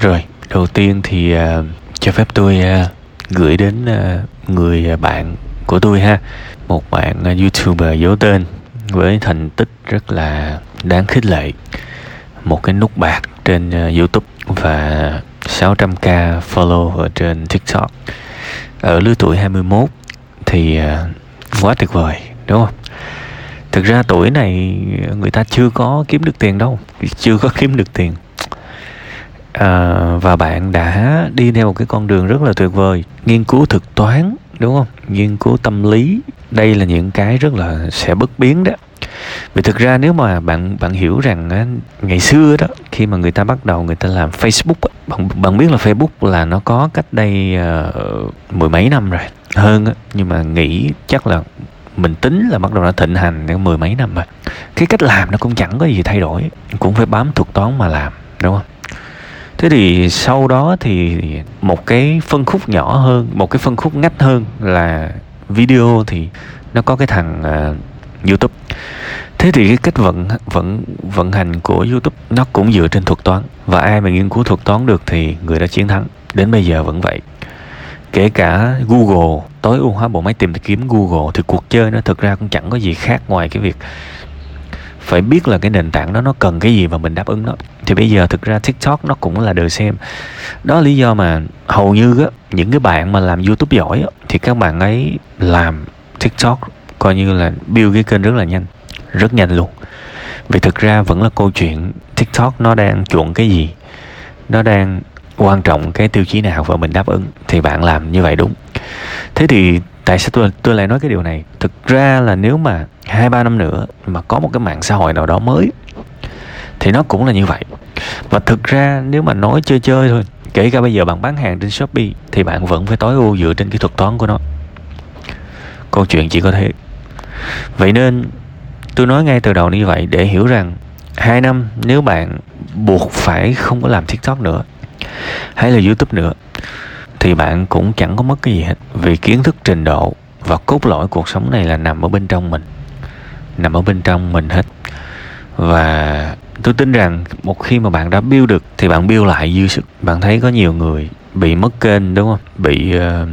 Rồi, đầu tiên thì uh, cho phép tôi uh, gửi đến uh, người bạn của tôi ha. Một bạn uh, youtuber giấu tên với thành tích rất là đáng khích lệ. Một cái nút bạc trên uh, youtube và 600k follow ở trên tiktok. Ở lứa tuổi 21 thì uh, quá tuyệt vời đúng không? Thực ra tuổi này người ta chưa có kiếm được tiền đâu chưa có kiếm được tiền à, và bạn đã đi theo một cái con đường rất là tuyệt vời. Nghiên cứu thực toán đúng không? Nghiên cứu tâm lý. Đây là những cái rất là sẽ bất biến đó. Vì thực ra nếu mà bạn bạn hiểu rằng á, ngày xưa đó khi mà người ta bắt đầu người ta làm Facebook á, bạn bạn biết là Facebook là nó có cách đây uh, mười mấy năm rồi hơn á, nhưng mà nghĩ chắc là mình tính là bắt đầu nó thịnh hành đến mười mấy năm rồi. Cái cách làm nó cũng chẳng có gì thay đổi cũng phải bám thuật toán mà làm đúng không? Thế thì sau đó thì một cái phân khúc nhỏ hơn một cái phân khúc ngách hơn là video thì nó có cái thằng uh, youtube. Thế thì cái cách vận vận vận hành của youtube nó cũng dựa trên thuật toán và ai mà nghiên cứu thuật toán được thì người đã chiến thắng. Đến bây giờ vẫn vậy. Kể cả google tối ưu hóa bộ máy tìm kiếm google thì cuộc chơi nó thực ra cũng chẳng có gì khác ngoài cái việc phải biết là cái nền tảng đó nó cần cái gì và mình đáp ứng nó thì bây giờ thực ra tiktok nó cũng là đời xem. Đó là lý do mà hầu như á những cái bạn mà làm youtube giỏi á, thì các bạn ấy làm tiktok coi như là build cái kênh rất là nhanh rất nhanh luôn. Vì thực ra vẫn là câu chuyện tiktok nó đang chuộng cái gì nó đang quan trọng cái tiêu chí nào và mình đáp ứng thì bạn làm như vậy đúng. Thế thì tại sao tôi tôi lại nói cái điều này? Thực ra là nếu mà hai ba năm nữa mà có một cái mạng xã hội nào đó mới thì nó cũng là như vậy. Và thực ra nếu mà nói chơi chơi thôi, kể cả bây giờ bạn bán hàng trên shopee thì bạn vẫn phải tối ưu dựa trên kỹ thuật toán của nó. Câu chuyện chỉ có thế. Vậy nên tôi nói ngay từ đầu như vậy để hiểu rằng hai năm nếu bạn buộc phải không có làm tiktok nữa hay là youtube nữa thì bạn cũng chẳng có mất cái gì hết. Vì kiến thức trình độ và cốt lõi cuộc sống này là nằm ở bên trong mình, nằm ở bên trong mình hết. Và tôi tin rằng một khi mà bạn đã build được thì bạn build lại dư sức. Bạn thấy có nhiều người bị mất kênh đúng không? Bị uh,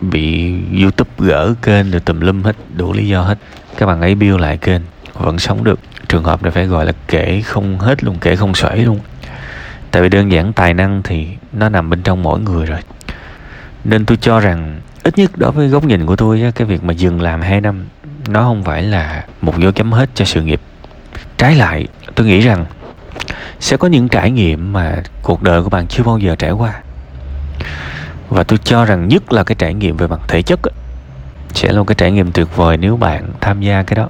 bị youtube gỡ kênh rồi tùm lum hết đủ lý do hết. Các bạn ấy build lại kênh vẫn sống được. Trường hợp này phải gọi là kể không hết luôn kể không xuể luôn. Tại vì đơn giản tài năng thì nó nằm bên trong mỗi người rồi. Nên tôi cho rằng ít nhất đối với góc nhìn của tôi cái việc mà dừng làm 2 năm nó không phải là một dấu chấm hết cho sự nghiệp trái lại, tôi nghĩ rằng sẽ có những trải nghiệm mà cuộc đời của bạn chưa bao giờ trải qua. Và tôi cho rằng nhất là cái trải nghiệm về mặt thể chất sẽ là một cái trải nghiệm tuyệt vời nếu bạn tham gia cái đó.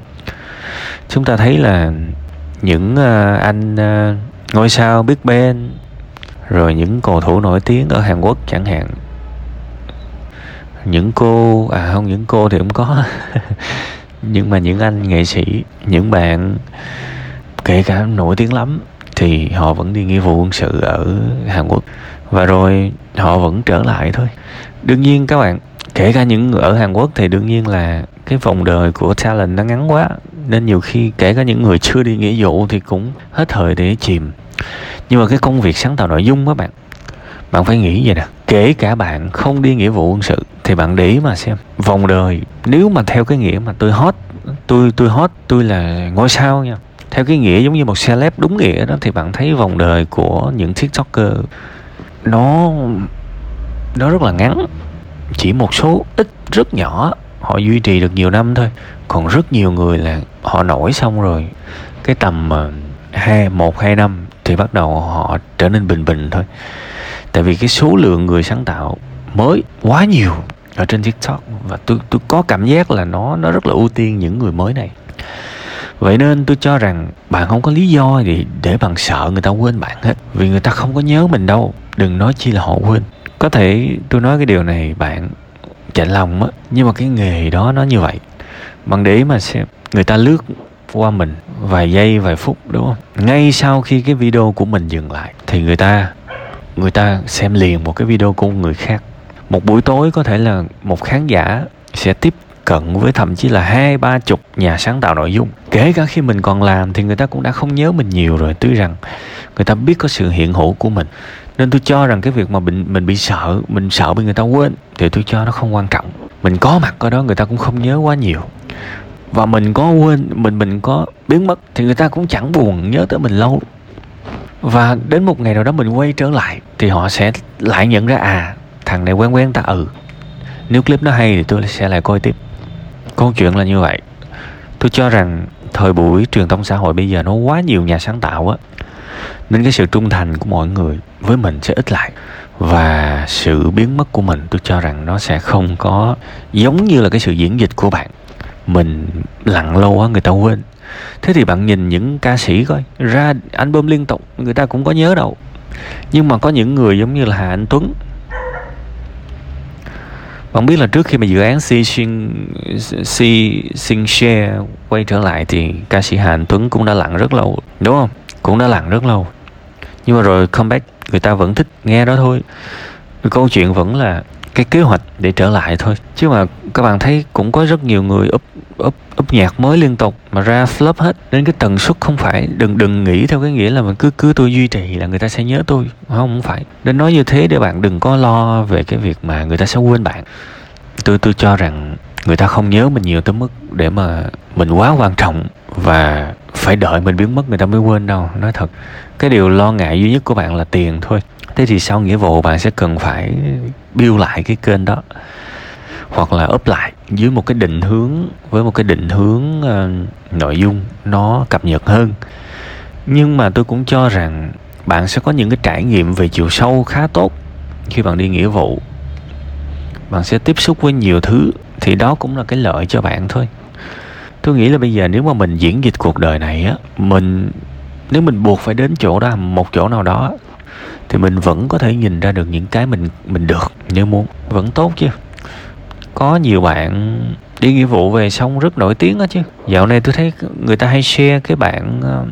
Chúng ta thấy là những ờ, anh ờ, ngôi sao Big Ben, rồi những cầu thủ nổi tiếng ở Hàn Quốc chẳng hạn. Những cô à không, những cô thì cũng có. nhưng mà những anh nghệ sĩ, những bạn, kể cả nổi tiếng lắm, thì họ vẫn đi nghĩa vụ quân sự ở Hàn Quốc. Và rồi họ vẫn trở lại thôi. Đương nhiên các bạn, kể cả những ở Hàn Quốc thì đương nhiên là cái vòng đời của talent nó ngắn quá. Nên nhiều khi kể cả những người chưa đi nghĩa vụ thì cũng hết thời để chìm. Nhưng mà cái công việc sáng tạo nội dung á bạn bạn phải nghĩ vậy nè. Kể cả bạn không đi nghĩa vụ quân sự thì bạn để ý mà xem. Vòng đời, nếu mà theo cái nghĩa mà tôi hot, tôi tôi hot, tôi là ngôi sao nha. Theo cái nghĩa giống như một celeb đúng nghĩa đó, thì bạn thấy vòng đời của những tiktoker nó nó rất là ngắn. Chỉ một số ít rất nhỏ, họ duy trì được nhiều năm thôi. Còn rất nhiều người là họ nổi xong rồi. Cái tầm ờ, hai, một, hai năm thì bắt đầu họ trở nên bình bình thôi. Tại vì cái số lượng người sáng tạo mới quá nhiều ở trên tiktok. Và tôi tôi có cảm giác là nó nó rất là ưu tiên những người mới này. Vậy nên tôi cho rằng bạn không có lý do để để bạn sợ người ta quên bạn hết. Vì người ta không có nhớ mình đâu. Đừng nói chi là họ quên. Có thể tôi nói cái điều này, bạn chạnh lòng á. Nhưng mà cái nghề đó nó như vậy. Bạn để ý mà xem, người ta lướt qua mình vài giây, vài phút, đúng không? Ngay sau khi cái video của mình dừng lại, thì người ta người ta xem liền một cái video của người khác một buổi tối có thể là một khán giả sẽ tiếp cận với thậm chí là hai, ba chục nhà sáng tạo nội dung. Kể cả khi mình còn làm thì người ta cũng đã không nhớ mình nhiều rồi. Tuy rằng người ta biết có sự hiện hữu của mình. Nên tôi cho rằng cái việc mà mình mình bị sợ, mình sợ bị người ta quên thì tôi cho nó không quan trọng. Mình có mặt ở đó người ta cũng không nhớ quá nhiều. Và mình có quên, mình mình có biến mất thì người ta cũng chẳng buồn nhớ tới mình lâu. Và đến một ngày nào đó mình quay trở lại thì họ sẽ lại nhận ra à thằng này quen quen ta ừ. Nếu clip nó hay thì tôi sẽ lại coi tiếp. Câu chuyện là như vậy. Tôi cho rằng thời buổi truyền thông xã hội bây giờ nó quá nhiều nhà sáng tạo á, nên cái sự trung thành của mọi người với mình sẽ ít lại. Và sự biến mất của mình, tôi cho rằng nó sẽ không có giống như là cái sự diễn dịch của bạn. Mình lặng lâu quá, người ta quên. Thế thì bạn nhìn những ca sĩ coi, ra album liên tục, người ta cũng có nhớ đâu. Nhưng mà có những người giống như là Hà Anh Tuấn không biết là trước khi mà dự án Si Sing Si Sing Share quay trở lại thì ca sĩ Hà Anh Tuấn cũng đã lặng rất lâu, đúng không? Cũng đã lặng rất lâu. Nhưng mà rồi comeback người ta vẫn thích nghe đó thôi. Câu chuyện vẫn là cái kế hoạch để trở lại thôi. Chứ mà các bạn thấy cũng có rất nhiều người up up up nhạc mới liên tục mà ra flop hết. Nên cái tần suất không phải, đừng đừng nghĩ theo cái nghĩa là mình cứ cứ tôi duy trì là người ta sẽ nhớ tôi. Không không phải. Nên nói như thế để bạn đừng có lo về cái việc mà người ta sẽ quên bạn. Tôi tôi cho rằng người ta không nhớ mình nhiều tới mức để mà mình quá quan trọng và phải đợi mình biến mất người ta mới quên đâu. Nói thật, cái điều lo ngại duy nhất của bạn là tiền thôi thế thì sau nghĩa vụ bạn sẽ cần phải build lại cái kênh đó hoặc là up lại dưới một cái định hướng với một cái định hướng uh, nội dung nó cập nhật hơn. Nhưng mà tôi cũng cho rằng bạn sẽ có những cái trải nghiệm về chiều sâu khá tốt khi bạn đi nghĩa vụ. Bạn sẽ tiếp xúc với nhiều thứ thì đó cũng là cái lợi cho bạn thôi. Tôi nghĩ là bây giờ nếu mà mình diễn dịch cuộc đời này á mình nếu mình buộc phải đến chỗ đó một chỗ nào đó thì mình vẫn có thể nhìn ra được những cái mình mình được, nếu muốn. Vẫn tốt chứ. Có nhiều bạn đi nghĩa vụ về xong rất nổi tiếng đó chứ. Dạo này tôi thấy người ta hay share cái bạn ờ,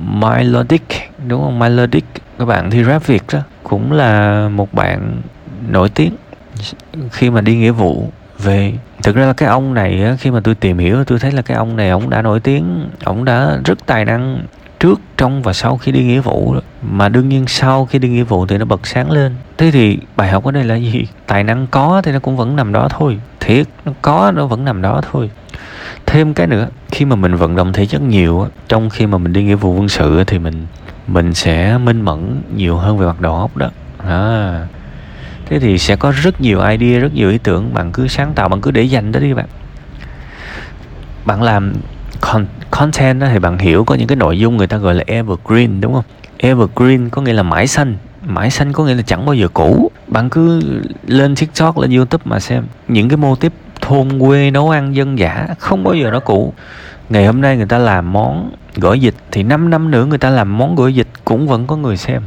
Melodic, đúng không? Melodic. Các bạn thi rap Việt đó, cũng là một bạn nổi tiếng khi mà đi nghĩa vụ về. Thực ra là cái ông này khi mà tôi tìm hiểu, tôi thấy là cái ông này, ông đã nổi tiếng, ông đã rất tài năng trước trong và sau khi đi nghĩa vụ mà đương nhiên sau khi đi nghĩa vụ thì nó bật sáng lên. Thế thì bài học ở đây là gì? Tài năng có thì nó cũng vẫn nằm đó thôi. Thiệt nó có nó vẫn nằm đó thôi. Thêm cái nữa khi mà mình vận động thể chất nhiều trong khi mà mình đi nghĩa vụ quân sự thì mình mình sẽ minh mẫn nhiều hơn về mặt đầu óc đó. À, thế thì sẽ có rất nhiều idea rất nhiều ý tưởng. Bạn cứ sáng tạo bạn cứ để dành đó đi bạn. Bạn làm con, content đó thì bạn hiểu có những cái nội dung người ta gọi là evergreen, đúng không? Evergreen có nghĩa là mãi xanh. Mãi xanh có nghĩa là chẳng bao giờ cũ. Bạn cứ lên tiktok, lên youtube mà xem. Những cái mô tiếp thôn quê nấu ăn dân dã, không bao giờ nó cũ. Ngày hôm nay người ta làm món gỏi vịt, thì 5 năm nữa người ta làm món gỏi vịt cũng vẫn có người xem.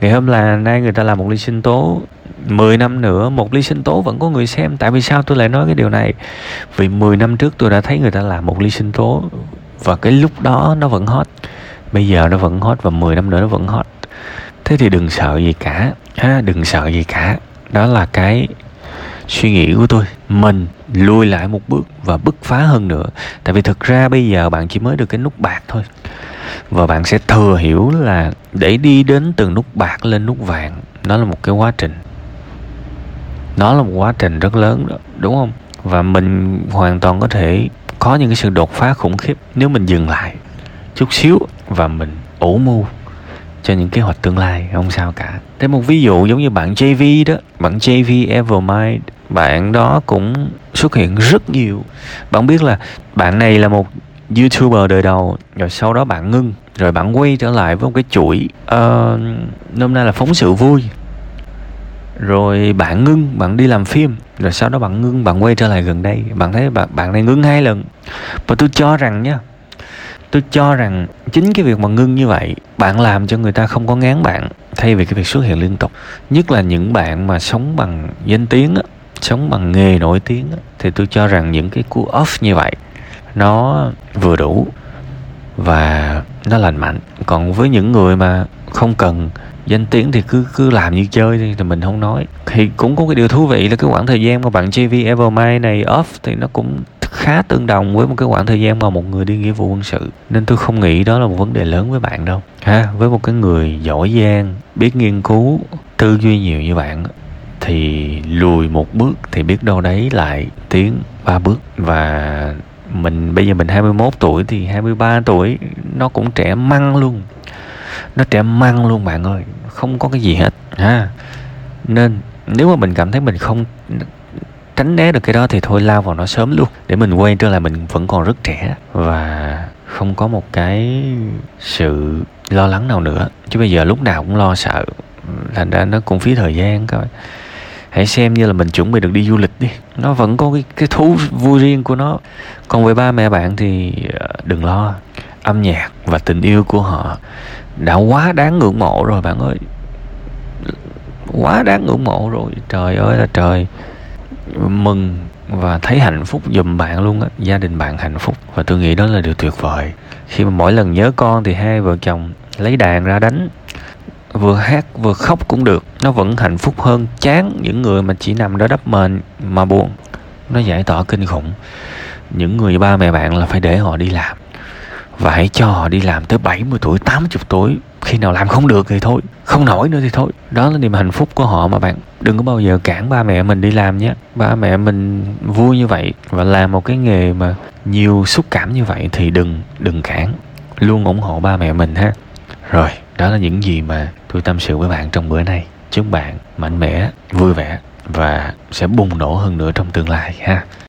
Ngày hôm là nay người ta làm một ly sinh tố. 10 năm nữa, một ly sinh tố vẫn có người xem. Tại vì sao tôi lại nói cái điều này? Vì 10 năm trước tôi đã thấy người ta làm một ly sinh tố và cái lúc đó nó vẫn hot. Bây giờ nó vẫn hot và 10 năm nữa nó vẫn hot. Thế thì đừng sợ gì cả. Ha, đừng sợ gì cả. Đó là cái suy nghĩ của tôi. Mình lùi lại một bước và bứt phá hơn nữa. Tại vì thực ra bây giờ bạn chỉ mới được cái nút bạc thôi. Và bạn sẽ thừa hiểu là để đi đến từ nút bạc lên nút vàng, nó là một cái quá trình nó là một quá trình rất lớn đó đúng không? Và mình hoàn toàn có thể có những cái sự đột phá khủng khiếp nếu mình dừng lại chút xíu và mình ủ mưu cho những kế hoạch tương lai không sao cả. Thế một ví dụ giống như bạn JV đó bạn JV Evermind bạn đó cũng xuất hiện rất nhiều. Bạn biết là bạn này là một youtuber đời đầu rồi sau đó bạn ngưng rồi bạn quay trở lại với một cái chuỗi uh, nôm na là phóng sự vui rồi bạn ngưng bạn đi làm phim rồi sau đó bạn ngưng bạn quay trở lại gần đây. Bạn thấy bạn bạn này ngưng hai lần. Và tôi cho rằng nhá tôi cho rằng chính cái việc mà ngưng như vậy bạn làm cho người ta không có ngán bạn thay vì cái việc xuất hiện liên tục. Nhất là những bạn mà sống bằng danh tiếng á, sống bằng nghề nổi tiếng á, thì tôi cho rằng những cái cú off như vậy nó vừa đủ và nó lành mạnh. Còn với những người mà không cần danh tiếng thì cứ cứ làm như chơi đi, thì mình không nói. Thì cũng có cái điều thú vị là cái khoảng thời gian mà bạn JV Evermay này off thì nó cũng khá tương đồng với một cái khoảng thời gian mà một người đi nghĩa vụ quân sự. Nên tôi không nghĩ đó là một vấn đề lớn với bạn đâu. Ha, với một cái người giỏi giang, biết nghiên cứu, tư duy nhiều như bạn thì lùi một bước thì biết đâu đấy lại tiến ba bước. Và mình, bây giờ mình 21 tuổi thì 23 tuổi, nó cũng trẻ măng luôn nó trẻ măng luôn bạn ơi, không có cái gì hết, ha. Nên nếu mà mình cảm thấy mình không tránh né được cái đó thì thôi lao vào nó sớm luôn. Để mình quay trở lại mình vẫn còn rất trẻ và không có một cái sự lo lắng nào nữa. Chứ bây giờ lúc nào cũng lo sợ, thành ra nó cũng phí thời gian coi hãy xem như là mình chuẩn bị được đi du lịch đi. Nó vẫn có cái cái thú vui riêng của nó. Còn với ba mẹ bạn thì ờ, đừng lo. Âm nhạc và tình yêu của họ đã quá đáng ngưỡng mộ rồi bạn ơi. Quá đáng ngưỡng mộ rồi. Trời ơi là trời. Mừng và thấy hạnh phúc giùm bạn luôn á. Gia đình bạn hạnh phúc. Và tôi nghĩ đó là điều tuyệt vời. Khi mà mỗi lần nhớ con thì hai vợ chồng lấy đàn ra đánh. Vừa hát vừa khóc cũng được. Nó vẫn hạnh phúc hơn chán những người mà chỉ nằm đó đắp mền mà buồn. Nó giải tỏa kinh khủng. Những người ba mẹ bạn là phải để họ đi làm và hãy cho họ đi làm tới 70 tuổi 80 tuổi, khi nào làm không được thì thôi, không nổi nữa thì thôi. Đó là niềm hạnh phúc của họ mà bạn. Đừng có bao giờ cản ba mẹ mình đi làm nhé. Ba mẹ mình vui như vậy và làm một cái nghề mà nhiều xúc cảm như vậy thì đừng đừng cản. Luôn ủng hộ ba mẹ mình ha. Rồi, đó là những gì mà tôi tâm sự với bạn trong bữa nay. Chúc bạn mạnh mẽ, vui vẻ và sẽ bùng nổ hơn nữa trong tương lai ha.